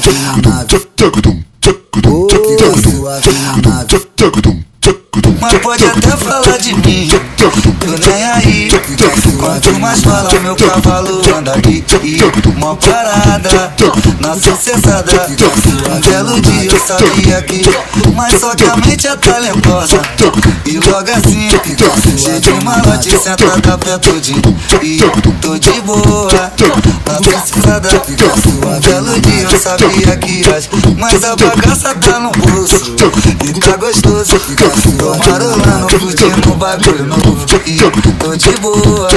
fina nave. Ô, sua fina nave. Mas pode até falar de mim, tô nem aí. Quanto mais fala, meu cavalo anda aqui. Mó parada, na sucessada. Um belo dia eu sabia que, mas só que a mente é talentosa. E logo assim, cheio de malote, sentada perto de E tô de boa, na sucessada. Um belo dia eu sabia que, mas a bagaça tá no bolso. E tá gostoso, tô marolando, curtindo um bagulho novo. E tô de boa,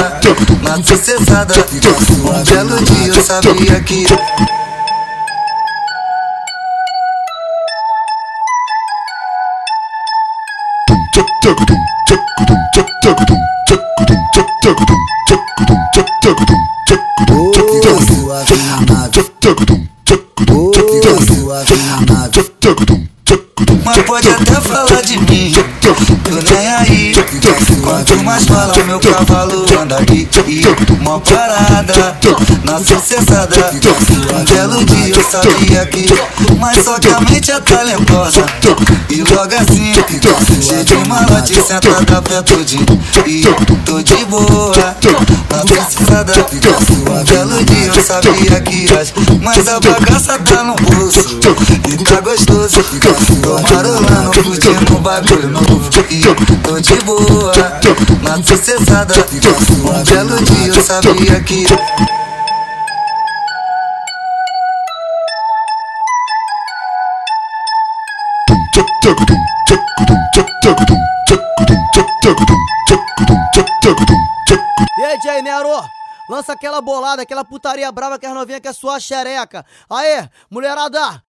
na sucessada. Um belo dia eu sabia que. Ô, sua fina nave. Ô, sua fina nave. Mas pode até falar de mim, tô nem aí. Quanto mais fala, meu cavalo anda aqui. Mó parada, na sucessada. Um belo dia eu sabia que, mas só que a mente é talentosa. E logo assim, cheio de malote, sentada perto de E tô de boa, na sucessada. Um belo dia eu sabia que, mas a bagaça tá no bolso. E tá gostoso, tô marolando, curtindo um bagulho novo. E tô de boa, na sucessada. Um belo dia eu sabia que. E aí, Jay Nero? Lança aquela bolada, aquela putaria brava que as novinhas quer suar xereca. Aê, mulherada,